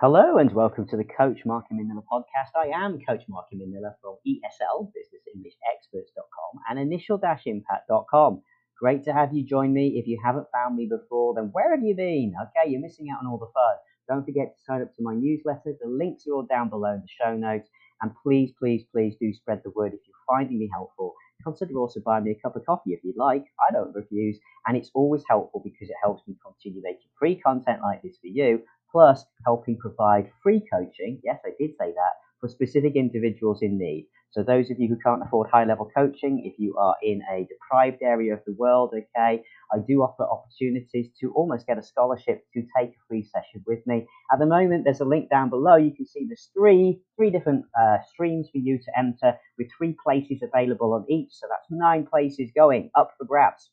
Hello and welcome to the Coach Marky Minilla podcast. I am Coach Marky Minilla from ESL, BusinessEnglishExperts.com and Initial-Impact.com. Great to have you join me. If you haven't found me before, then where have you been? Okay, you're missing out on all the fun. Don't forget to sign up to my newsletter. The links are all down below in the show notes. And please, please, please do spread the word if you're finding me helpful. Consider also buying me a cup of coffee if you'd like. I don't refuse. And it's always helpful because it helps me continue making free content like this for you plus helping provide free coaching. Yes, I did say that for specific individuals in need. So those of you who can't afford high level coaching, if you are in a deprived area of the world, okay, I do offer opportunities to almost get a scholarship to take a free session with me. At the moment, there's a link down below. You can see there's three, three different uh, streams for you to enter with three places available on each. So that's nine places going up for grabs.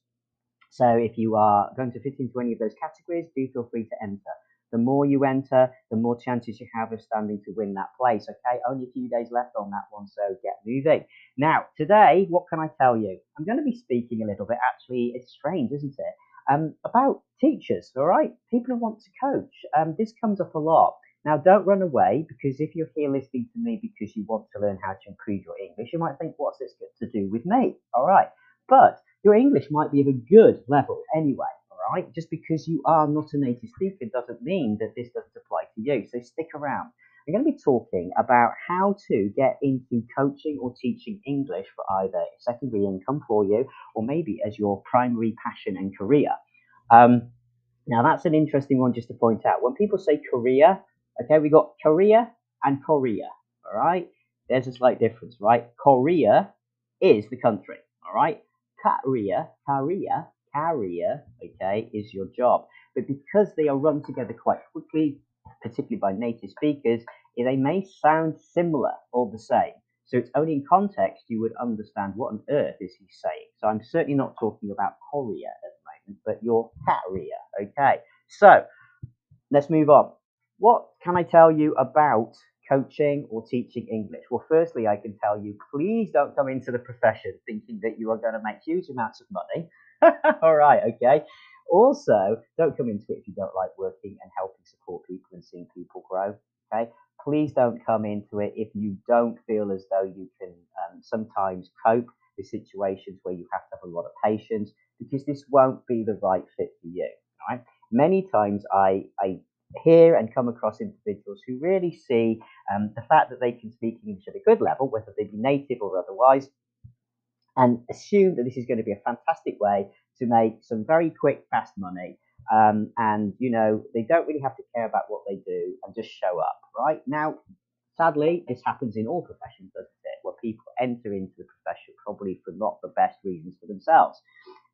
So if you are going to fit into any of those categories, do feel free to enter. The more you enter, the more chances you have of standing to win that place. Okay, only a few days left on that one, so get moving. Now, today, what can I tell you? I'm going to be speaking a little bit. Actually, it's strange, isn't it? Um, about teachers. All right, people who want to coach. Um, this comes up a lot. Now, don't run away because if you're here listening to me because you want to learn how to improve your English, you might think, what's this got to do with me? All right, but your English might be of a good level anyway right? Just because you are not a native speaker doesn't mean that this doesn't apply to you. So stick around. I'm going to be talking about how to get into coaching or teaching English for either a secondary income for you or maybe as your primary passion and career. Um, now, that's an interesting one just to point out. When people say career, okay, we got Korea and Korea, all right? There's a slight difference, right? Korea is the country, all right? Korea, Korea carrier, okay, is your job. But because they are run together quite quickly, particularly by native speakers, eh, they may sound similar or the same. So it's only in context you would understand what on earth is he saying. So I'm certainly not talking about Korea at the moment, but your carrier, okay? So let's move on. What can I tell you about coaching or teaching English? Well, firstly, I can tell you, please don't come into the profession thinking that you are going to make huge amounts of money All right, okay. Also, don't come into it if you don't like working and helping support people and seeing people grow. Okay. Please don't come into it if you don't feel as though you can um, sometimes cope with situations where you have to have a lot of patience because this won't be the right fit for you. Right. Many times I, I hear and come across individuals who really see um, the fact that they can speak English at a good level, whether they be native or otherwise, and assume that this is going to be a fantastic way to make some very quick, fast money. Um, and, you know, they don't really have to care about what they do and just show up, right? Now, sadly, this happens in all professions, doesn't it? Where people enter into the profession probably for not the best reasons for themselves.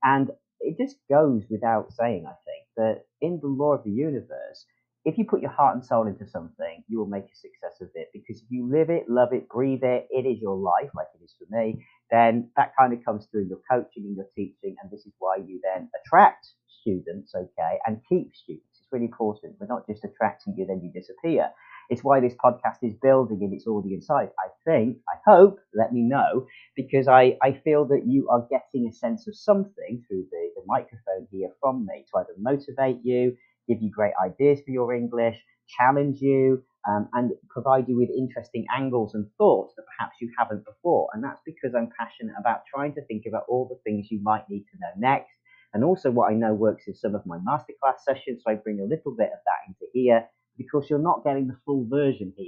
And it just goes without saying, I think, that in the law of the universe, if you put your heart and soul into something, you will make a success of it. Because if you live it, love it, breathe it, it is your life, like it is for me, then that kind of comes through in your coaching and your teaching. And this is why you then attract students, okay, and keep students. It's really important. We're not just attracting you, then you disappear. It's why this podcast is building in its audience size. I think, I hope, let me know, because I, I feel that you are getting a sense of something through the, the microphone here from me to either motivate you, give you great ideas for your English, challenge you, um, and provide you with interesting angles and thoughts that perhaps you haven't before. And that's because I'm passionate about trying to think about all the things you might need to know next. And also, what I know works in some of my masterclass sessions. So I bring a little bit of that into here because you're not getting the full version here.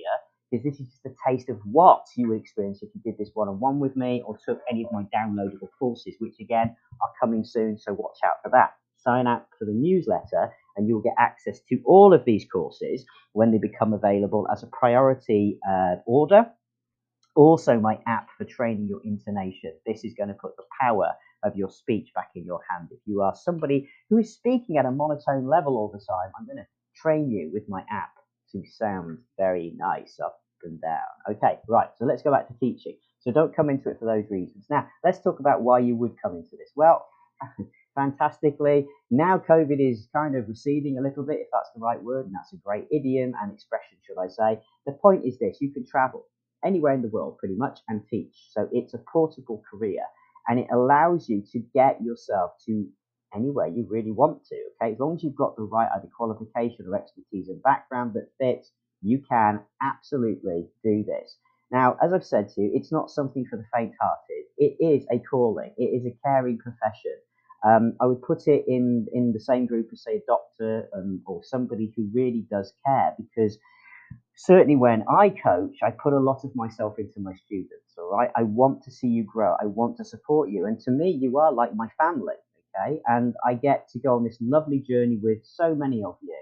Because this is just a taste of what you would experience if you did this one on one with me or took any of my downloadable courses, which again are coming soon. So watch out for that sign up for the newsletter and you'll get access to all of these courses when they become available as a priority uh, order. Also, my app for training your intonation. This is going to put the power of your speech back in your hand. If you are somebody who is speaking at a monotone level all the time, I'm going to train you with my app to sound very nice up and down. Okay, right, so let's go back to teaching. So don't come into it for those reasons. Now, let's talk about why you would come into this. Well, fantastically. Now COVID is kind of receding a little bit, if that's the right word, and that's a great idiom and expression, should I say. The point is this, you can travel anywhere in the world pretty much and teach. So it's a portable career and it allows you to get yourself to anywhere you really want to. Okay, as long as you've got the right either qualification or expertise and background that fits, You can absolutely do this. Now, as I've said to you, it's not something for the faint hearted. It is a calling, it is a caring profession. Um, I would put it in, in the same group as, say, a doctor um, or somebody who really does care because certainly when I coach, I put a lot of myself into my students. All right. I want to see you grow. I want to support you. And to me, you are like my family. Okay. And I get to go on this lovely journey with so many of you.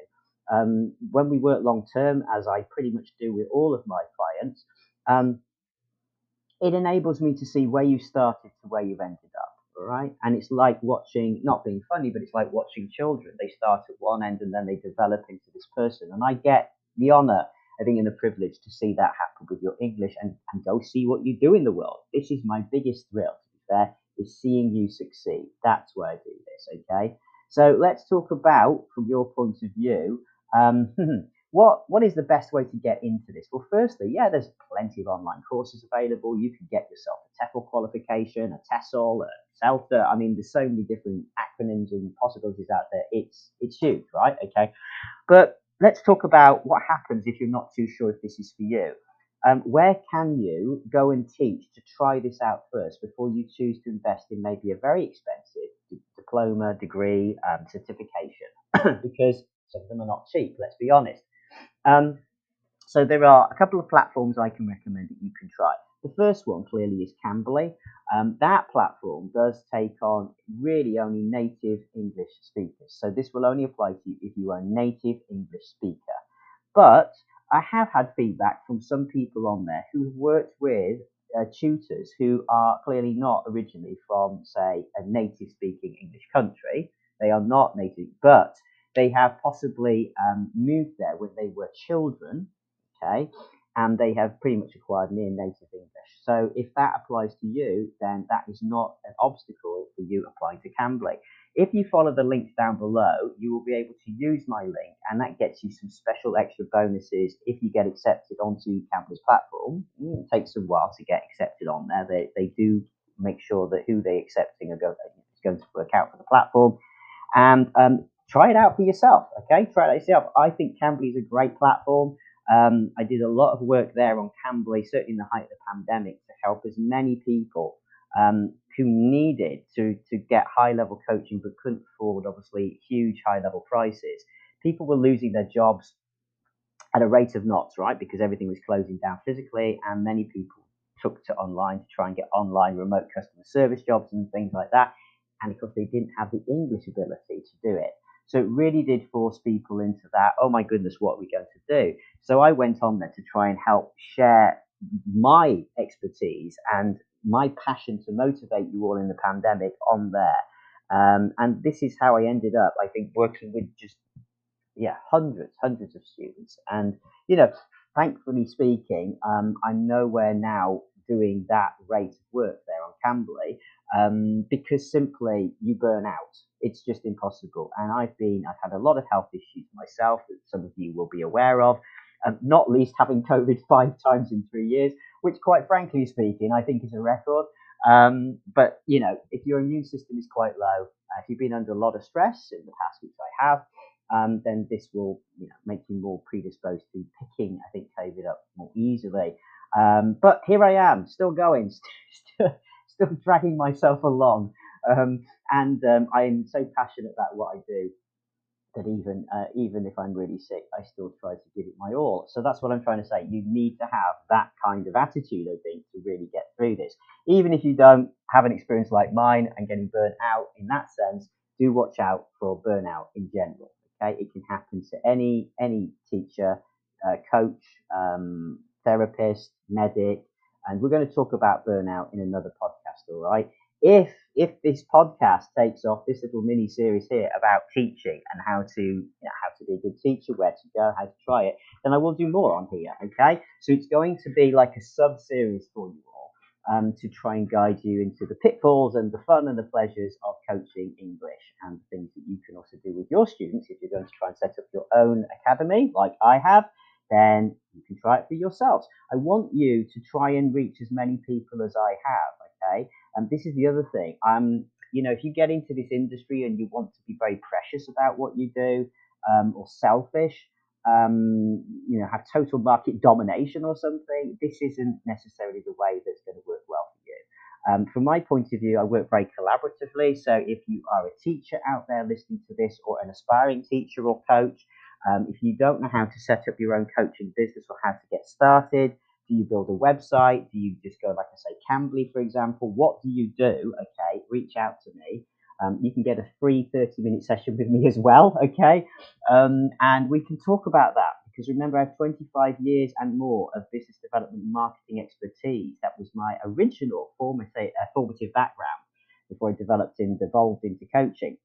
Um, when we work long term, as I pretty much do with all of my clients, um, it enables me to see where you started to where you've ended up. Right. And it's like watching, not being funny, but it's like watching children. They start at one end and then they develop into this person. And I get the honor I think, and the privilege to see that happen with your English and, and go see what you do in the world. This is my biggest thrill, to be fair, is seeing you succeed. That's why I do this, okay? So let's talk about, from your point of view, um, what what is the best way to get into this? Well, firstly, yeah, there's plenty of online courses available. You can get yourself a TEFL qualification, a TESOL, a CELTA. I mean, there's so many different acronyms and possibilities out there. It's it's huge, right? Okay, but let's talk about what happens if you're not too sure if this is for you. Um, where can you go and teach to try this out first before you choose to invest in maybe a very expensive diploma, degree, um, certification? because some of them are not cheap, let's be honest. Um, so there are a couple of platforms I can recommend that you can try. The first one clearly is Cambly. Um, that platform does take on really only native English speakers. So this will only apply to you if you are a native English speaker. But I have had feedback from some people on there who've worked with uh, tutors who are clearly not originally from, say, a native speaking English country. They are not native, but they have possibly um, moved there when they were children, okay, and they have pretty much acquired near native English. So if that applies to you, then that is not an obstacle for you applying to Cambly. If you follow the links down below, you will be able to use my link, and that gets you some special extra bonuses if you get accepted onto Cambly's platform. It takes a while to get accepted on there. They, they do make sure that who they're accepting are going, is going to work out for the platform. And um, try it out for yourself. Okay, try it out yourself. I think Cambly is a great platform. Um, I did a lot of work there on Cambly, certainly in the height of the pandemic, to help as many people um, who needed to to get high level coaching but couldn't afford obviously huge high level prices. People were losing their jobs at a rate of knots, right? Because everything was closing down physically, and many people took to online to try and get online remote customer service jobs and things like that. And of course, they didn't have the English ability to do it. So it really did force people into that, oh my goodness, what are we going to do? So I went on there to try and help share my expertise and my passion to motivate you all in the pandemic on there. Um, and this is how I ended up, I think, working with just, yeah, hundreds, hundreds of students. And, you know, thankfully speaking, um, I'm nowhere now doing that rate of work there on Cambly um, because simply you burn out. It's just impossible. And I've been, I've had a lot of health issues myself that some of you will be aware of, um, not least having COVID five times in three years, which, quite frankly speaking, I think is a record. Um, but you know, if your immune system is quite low, uh, if you've been under a lot of stress in the past, which I have, um, then this will you know, make you more predisposed to picking, I think, COVID up more easily. Um, but here I am, still going, still, still dragging myself along. Um, and um, I'm so passionate about what I do that even uh, even if I'm really sick, I still try to give it my all. So that's what I'm trying to say. You need to have that kind of attitude, I think, to really get through this. Even if you don't have an experience like mine and getting burnt out in that sense, do watch out for burnout in general. Okay, it can happen to any any teacher, uh, coach, um, therapist, medic, and we're going to talk about burnout in another podcast. All right if if this podcast takes off, this little mini series here about teaching and how to you know, how to be a good teacher, where to go, how to try it, then I will do more on here. Okay, so it's going to be like a sub series for you all um, to try and guide you into the pitfalls and the fun and the pleasures of coaching English and things that you can also do with your students if you're going to try and set up your own academy like I have. Then you can try it for yourselves. I want you to try and reach as many people as I have. Okay and this is the other thing. Um, you know, if you get into this industry and you want to be very precious about what you do um, or selfish, um, you know, have total market domination or something. This isn't necessarily the way that's going to work well for you. Um, from my point of view, I work very collaboratively. So if you are a teacher out there listening to this, or an aspiring teacher or coach, um, if you don't know how to set up your own coaching business or how to get started, do you build a website? Do you just go, like I say, Cambly, for example? What do you do? Okay, reach out to me. Um, you can get a free 30 minute session with me as well, okay? Um, and we can talk about that because remember, I have 25 years and more of business development and marketing expertise. That was my original formative, uh, formative background before I developed and evolved into coaching.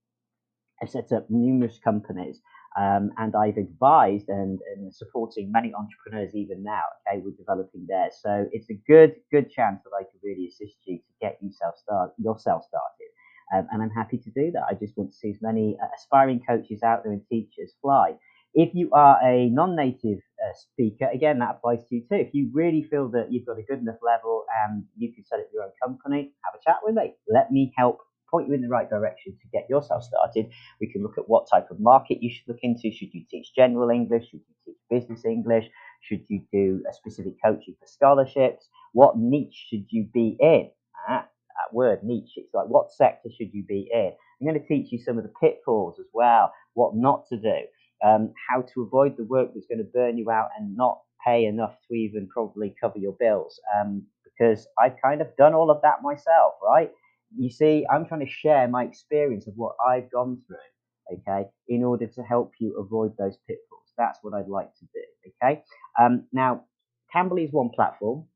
I've set up numerous companies um, and I've advised and, and supporting many entrepreneurs even now. Okay, we're developing there, so it's a good good chance that I could really assist you to get yourself start yourself started. Um, and I'm happy to do that. I just want to see as many uh, aspiring coaches out there and teachers fly. If you are a non-native uh, speaker, again that applies to you too. If you really feel that you've got a good enough level and you can set up your own company, have a chat with me. Let me help point you in the right direction to get yourself started. We can look at what type of market you should look into. Should you teach general English? Should you teach business English? Should you do a specific coaching for scholarships? What niche should you be in? Ah, that word niche, it's like what sector should you be in? I'm going to teach you some of the pitfalls as well, what not to do, um, how to avoid the work that's going to burn you out and not pay enough to even probably cover your bills. Um, because I've kind of done all of that myself, right? You see, I'm trying to share my experience of what I've gone through, okay, in order to help you avoid those pitfalls. That's what I'd like to do, okay? Um, now, Cambly is one platform,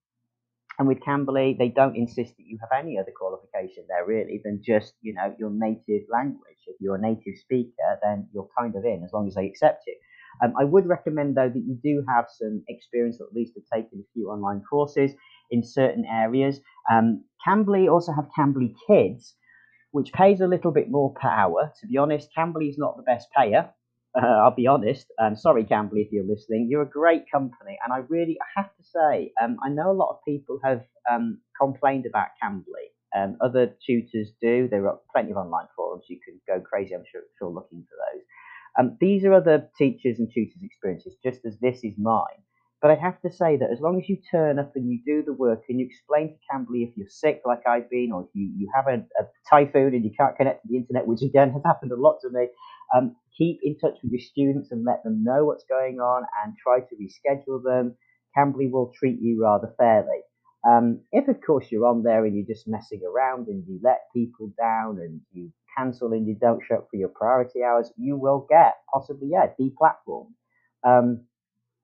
and with Cambly, they don't insist that you have any other qualification there really than just, you know, your native language. If you're a native speaker, then you're kind of in as long as they accept you. Um, I would recommend though that you do have some experience, or at least have taken a few online courses in certain areas. Um, Cambly also have Cambly Kids, which pays a little bit more per hour. To be honest, Cambly is not the best payer. Uh, I'll be honest. Um, sorry, Cambly, if you're listening. You're a great company, and I really I have to say, um, I know a lot of people have um, complained about Cambly. Um, other tutors do. There are plenty of online forums. You can go crazy. I'm sure, sure looking for those. Um, these are other teachers and tutors' experiences, just as this is mine. But I have to say that as long as you turn up and you do the work and you explain to Cambly if you're sick, like I've been, or if you, you have a, a typhoon and you can't connect to the internet, which again has happened a lot to me, um, keep in touch with your students and let them know what's going on and try to reschedule them. Cambly will treat you rather fairly. Um, if, of course, you're on there and you're just messing around and you let people down and you cancel and you don't show up for your priority hours, you will get possibly, yeah, deplatformed. Um,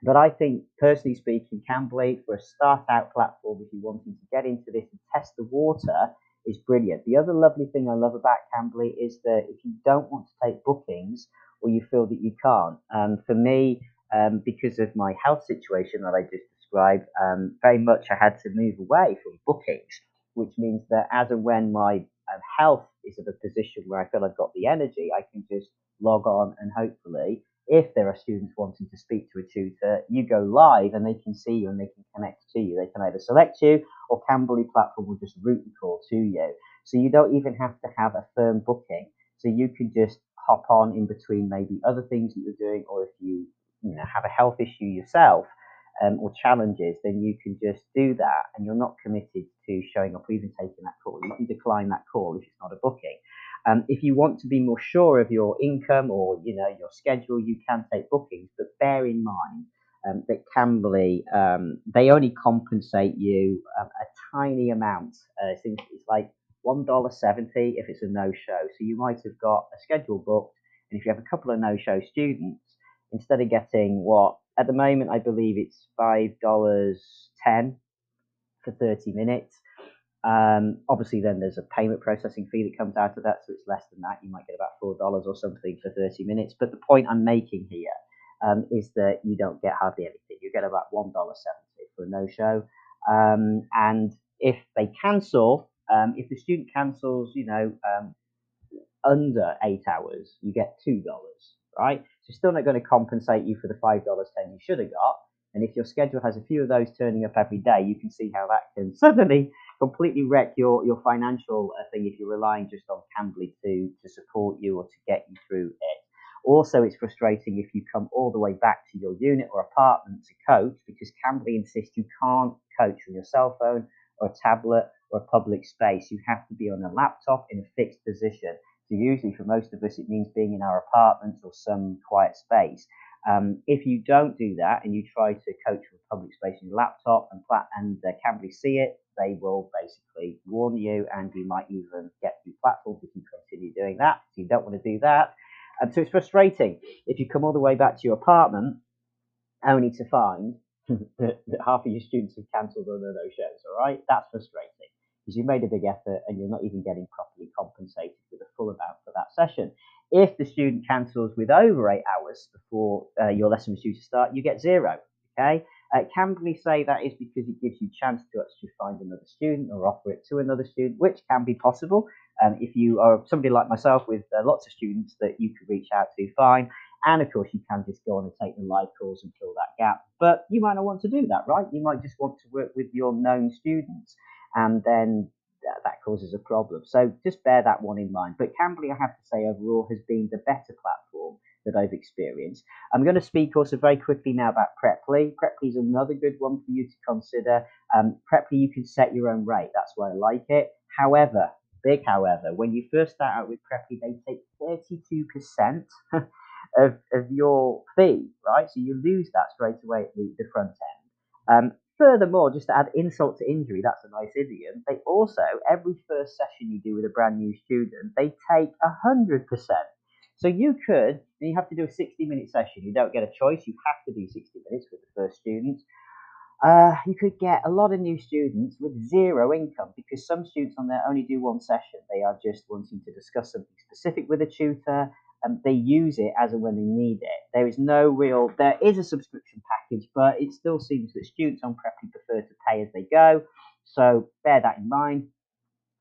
but I think, personally speaking, Cambly for a start out platform, if you're wanting to get into this and test the water, is brilliant. The other lovely thing I love about Cambly is that if you don't want to take bookings or you feel that you can't, um, for me, um, because of my health situation that I just described, um, very much I had to move away from bookings, which means that as and when my um, health is of a position where I feel I've got the energy, I can just log on and hopefully if there are students wanting to speak to a tutor, you go live and they can see you and they can connect to you. They can either select you or Cambly platform will just route the call to you. So you don't even have to have a firm booking. So you can just hop on in between maybe other things that you're doing, or if you you know have a health issue yourself um, or challenges, then you can just do that, and you're not committed to showing up or even taking that call. You can decline that call if it's not a booking. Um, if you want to be more sure of your income or you know your schedule, you can take bookings, but bear in mind um, that Cambly um, they only compensate you um, a tiny amount. Uh, it's, it's like one dollar seventy if it's a no-show. So you might have got a schedule booked, and if you have a couple of no-show students, instead of getting what at the moment I believe it's five dollars ten for thirty minutes um, obviously, then there's a payment processing fee that comes out of that, so it's less than that. You might get about four dollars or something for 30 minutes. But the point I'm making here um, is that you don't get hardly anything. You get about one dollar seventy for a no-show, um, and if they cancel, um, if the student cancels, you know, um, under eight hours, you get two dollars, right? So still not going to compensate you for the five dollars ten you should have got. And if your schedule has a few of those turning up every day, you can see how that can suddenly completely wreck your your financial uh, thing if you're relying just on Cambly to to support you or to get you through it. Also, it's frustrating if you come all the way back to your unit or apartment to coach because Cambly insists you can't coach from your cell phone or a tablet or a public space. You have to be on a laptop in a fixed position. So usually for most of us, it means being in our apartments or some quiet space. Um, if you don't do that and you try to coach from public space on your laptop and plat- and uh, Cambly see it, they will basically warn you, and you might even get platforms if you continue doing that. So you don't want to do that. And so it's frustrating if you come all the way back to your apartment only to find that, half of your students have cancelled on their no shows. All right, that's frustrating because you made a big effort and you're not even getting properly compensated with a full amount for that session. If the student cancels with over eight hours before uh, your lesson was due to start, you get zero. Okay. Uh, Cambly say that is because it gives you chance to actually find another student or offer it to another student, which can be possible. Um, if you are somebody like myself with uh, lots of students that you could reach out to, fine. And of course, you can just go on and take the live calls and fill that gap. But you might not want to do that, right? You might just want to work with your known students, and then that, that causes a problem. So just bear that one in mind. But Cambly, I have to say, overall has been the better platform that I've experienced. I'm going to speak also very quickly now about Preply. Preply is another good one for you to consider. Um, Preply, you can set your own rate. That's why I like it. However, big however, when you first start out with Preply, they take 32% of, of your fee, right? So you lose that straight away at the, the front end. Um, furthermore, just to add insult to injury, that's a nice idiom, they also, every first session you do with a brand new student, they take 100%. So you could, and you have to do a 60 minute session. You don't get a choice. You have to do 60 minutes with the first students. Uh, you could get a lot of new students with zero income because some students on there only do one session. They are just wanting to discuss something specific with a tutor and they use it as and when they need it. There is no real, there is a subscription package, but it still seems that students on Preply prefer to pay as they go. So bear that in mind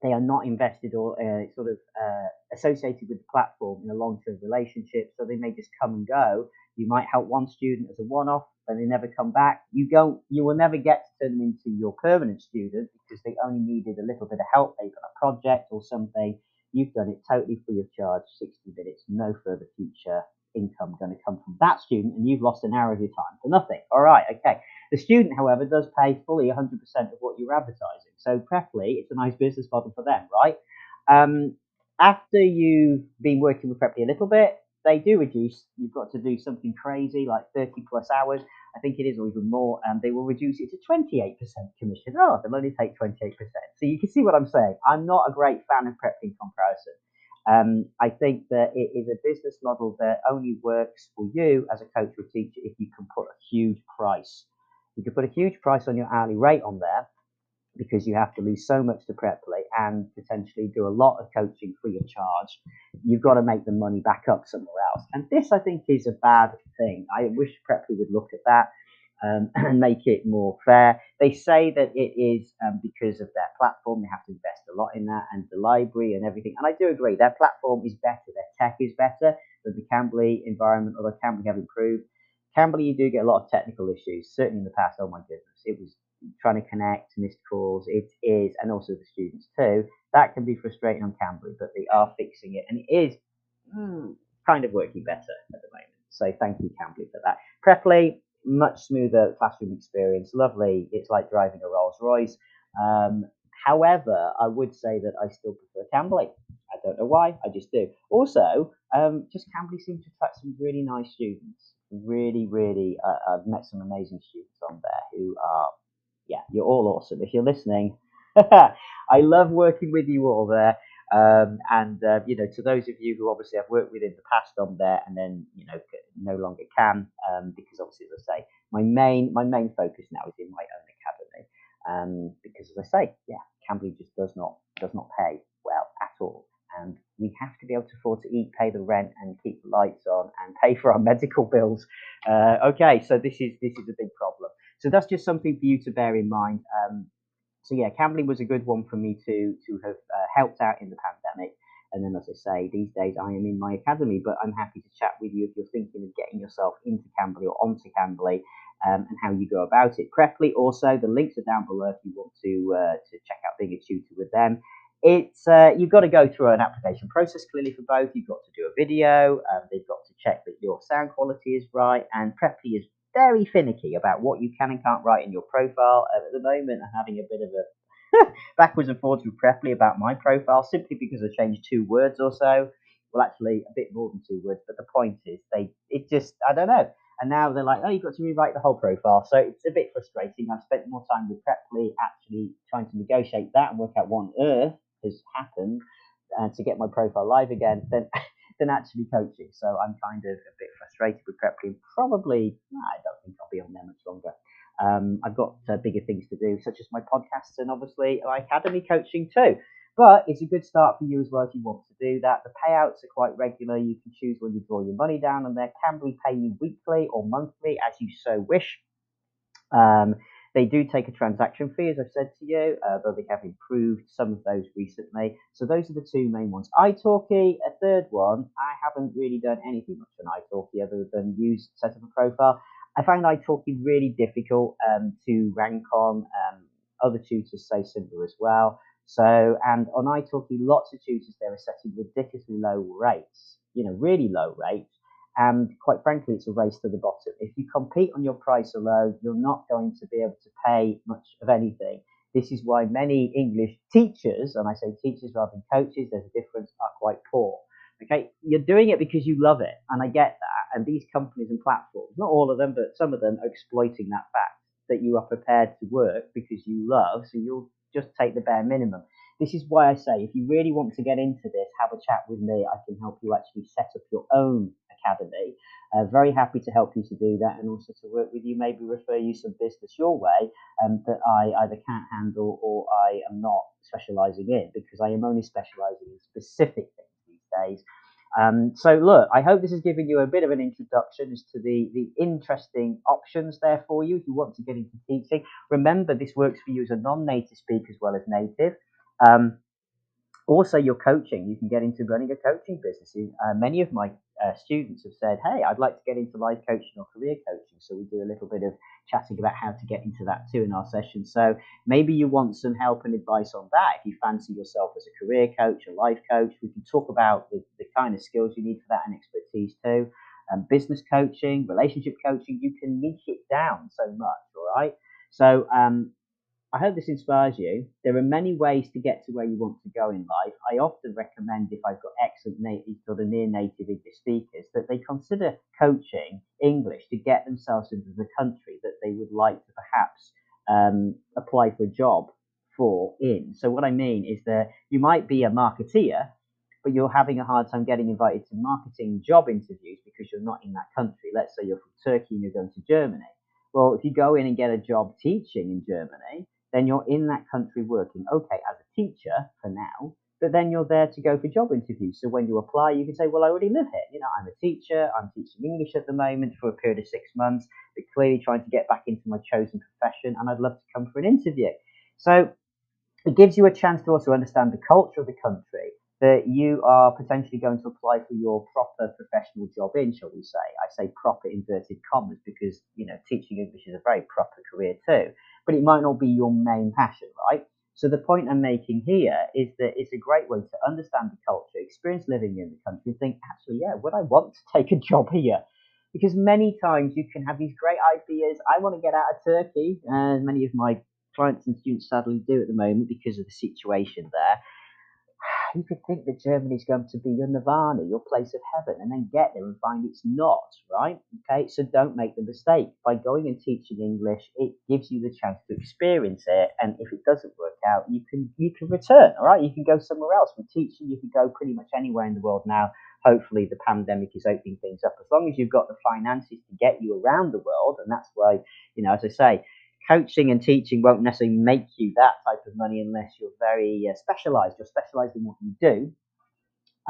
they are not invested or uh, sort of uh, associated with the platform in a long-term relationship, so they may just come and go. You might help one student as a one-off, and they never come back. You don't, you will never get to turn them into your permanent student because they only needed a little bit of help. They've got a project or something. You've done it totally free of charge, 60 minutes, no further future income going to come from that student, and you've lost an hour of your time for nothing. All right, okay. The student, however, does pay fully 100% of what you're advertising. So, Preply, it's a nice business model for them, right? Um, after you've been working with Preply a little bit, they do reduce. You've got to do something crazy like 30 plus hours. I think it is, or even more, and they will reduce it to 28% commission. Oh, they'll only take 28%. So you can see what I'm saying. I'm not a great fan of Preply comparison. Um, I think that it is a business model that only works for you as a coach or teacher if you can put a huge price you can put a huge price on your hourly rate on there because you have to lose so much to Preply and potentially do a lot of coaching free of charge. You've got to make the money back up somewhere else. And this, I think, is a bad thing. I wish Preply would look at that um, and make it more fair. They say that it is um, because of their platform. They have to invest a lot in that and the library and everything. And I do agree, their platform is better. Their tech is better than the Cambly environment, although Cambly have improved. Cambly, you do get a lot of technical issues. Certainly in the past, oh my goodness, it was trying to connect, missed calls. It is, and also the students too. That can be frustrating on Cambly, but they are fixing it, and it is mm, kind of working better at the moment. So thank you, Cambly, for that. Preply, much smoother classroom experience. Lovely. It's like driving a Rolls Royce. Um, however, I would say that I still prefer Cambly. I don't know why. I just do. Also, um, just Cambly seems to attract some really nice students really, really, uh, I've met some amazing students on there who are, yeah, you're all awesome. If you're listening, I love working with you all there. Um, and uh, you know, to those of you who obviously I've worked with in the past on there, and then you know no longer can, um, because obviously, as I say, my main my main focus now is in my own academy, um, because as I say, yeah, Cambly just does not does not pay well at all and we have to be able to afford to eat, pay the rent, and keep the lights on, and pay for our medical bills. Uh, okay, so this is this is a big problem. So that's just something for you to bear in mind. Um, so yeah, Cambly was a good one for me to to have uh, helped out in the pandemic. And then, as I say, these days I am in my academy, but I'm happy to chat with you if you're thinking of getting yourself into Cambly or onto Cambly um, and how you go about it. Preply also, the links are down below if you want to uh, to check out being a tutor with them it's uh, you've got to go through an application process clearly for both. You've got to do a video. Um, they've got to check that your sound quality is right, and Preply is very finicky about what you can and can't write in your profile. At the moment, I'm having a bit of a backwards and forwards with Preply about my profile simply because I changed two words or so. Well, actually, a bit more than two words, but the point is, they it just I don't know. And now they're like, oh, you've got to rewrite the whole profile. So it's a bit frustrating. I've spent more time with Preply actually trying to negotiate that and work out what on earth has happened uh, to get my profile live again than than actually coaching. So I'm kind of a bit frustrated with Preply. Probably, I don't think I'll be on there much longer. Um, I've got uh, bigger things to do, such as my podcasts and obviously my academy coaching too. But it's a good start for you as well if you want to do that. The payouts are quite regular. You can choose when you draw your money down, and they can be pay you weekly or monthly as you so wish. Um, they do take a transaction fee, as I've said to you, uh, though they have improved some of those recently. So those are the two main ones. italki, a third one. I haven't really done anything much on italki other than use set up a profile. I find italki really difficult um, to rank on. Um, other tutors say similar as well. So, and on italki, lots of tutors there are setting ridiculously low rates, you know, really low rates. And quite frankly, it's a race to the bottom. If you compete on your price alone, you're not going to be able to pay much of anything. This is why many English teachers, and I say teachers rather than coaches, there's a difference, are quite poor. Okay, you're doing it because you love it, and I get that. And these companies and platforms, not all of them, but some of them, are exploiting that fact that you are prepared to work because you love, so you'll just take the bare minimum. This is why I say if you really want to get into this, have a chat with me. I can help you actually set up your own Academy. Uh, very happy to help you to do that and also to work with you, maybe refer you some business your way um, that I either can't handle or I am not specializing in because I am only specializing in specific things these days. Um, so look, I hope this has given you a bit of an introduction as to the, the interesting options there for you if you want to get into teaching. Remember, this works for you as a non-native speaker as well as native. Um, also, your coaching, you can get into running a coaching business. Uh, many of my uh, students have said, Hey, I'd like to get into life coaching or career coaching. So we do a little bit of chatting about how to get into that too in our session. So maybe you want some help and advice on that. If you fancy yourself as a career coach, a life coach, we can talk about the, the kind of skills you need for that and expertise too. Um, business coaching, relationship coaching, you can niche it down so much, all right? So um, I hope this inspires you. There are many ways to get to where you want to go in life. I often recommend, if I've got excellent native or the near native English speakers, that they consider coaching English to get themselves into the country that they would like to perhaps um, apply for a job for in. So, what I mean is that you might be a marketeer, but you're having a hard time getting invited to marketing job interviews because you're not in that country. Let's say you're from Turkey and you're going to Germany. Well, if you go in and get a job teaching in Germany, then you're in that country working, okay, as a teacher for now, but then you're there to go for job interviews. So when you apply, you can say, well, I already live here. You know, I'm a teacher, I'm teaching English at the moment for a period of six months, but clearly trying to get back into my chosen profession, and I'd love to come for an interview. So it gives you a chance to also understand the culture of the country that you are potentially going to apply for your proper professional job in, shall we say. I say proper inverted commas because, you know, teaching English is a very proper career too but it might not be your main passion, right? So the point I'm making here is that it's a great way to understand the culture, experience living in the country, and think, actually, yeah, would I want to take a job here? Because many times you can have these great ideas. I want to get out of Turkey, and many of my clients and students sadly do at the moment because of the situation there you could think that Germany's going to be your nirvana, your place of heaven, and then get there and find it's not, right? Okay, so don't make the mistake. By going and teaching English, it gives you the chance to experience it, and if it doesn't work out, you can you can return, all right? You can go somewhere else. With teaching, you can go pretty much anywhere in the world now. Hopefully, the pandemic is opening things up. As long as you've got the finances to get you around the world, and that's why, you know, as I say, coaching and teaching won't necessarily make you that type of money unless you're very uh, specialized. You're specialized in what you do.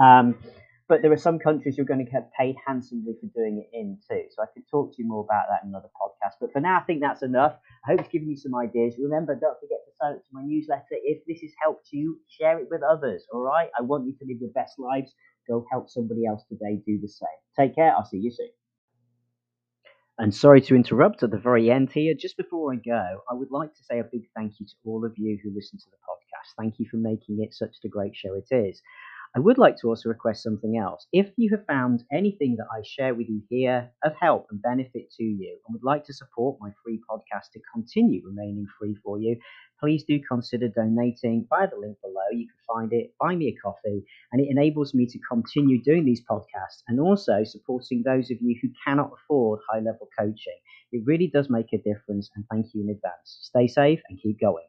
Um, but there are some countries you're going to get paid handsomely for doing it in too. So I could talk to you more about that in another podcast. But for now, I think that's enough. I hope it's given you some ideas. Remember, don't forget to sign up to my newsletter. If this has helped you, share it with others. All right. I want you to live your best lives. Go help somebody else today do the same. Take care. I'll see you soon. And sorry to interrupt at the very end here. Just before I go, I would like to say a big thank you to all of you who listen to the podcast. Thank you for making it such a great show it is. I would like to also request something else. If you have found anything that I share with you here of help and benefit to you and would like to support my free podcast to continue remaining free for you, please do consider donating via the link below. You can find it, buy me a coffee, and it enables me to continue doing these podcasts and also supporting those of you who cannot afford high level coaching. It really does make a difference, and thank you in advance. Stay safe and keep going.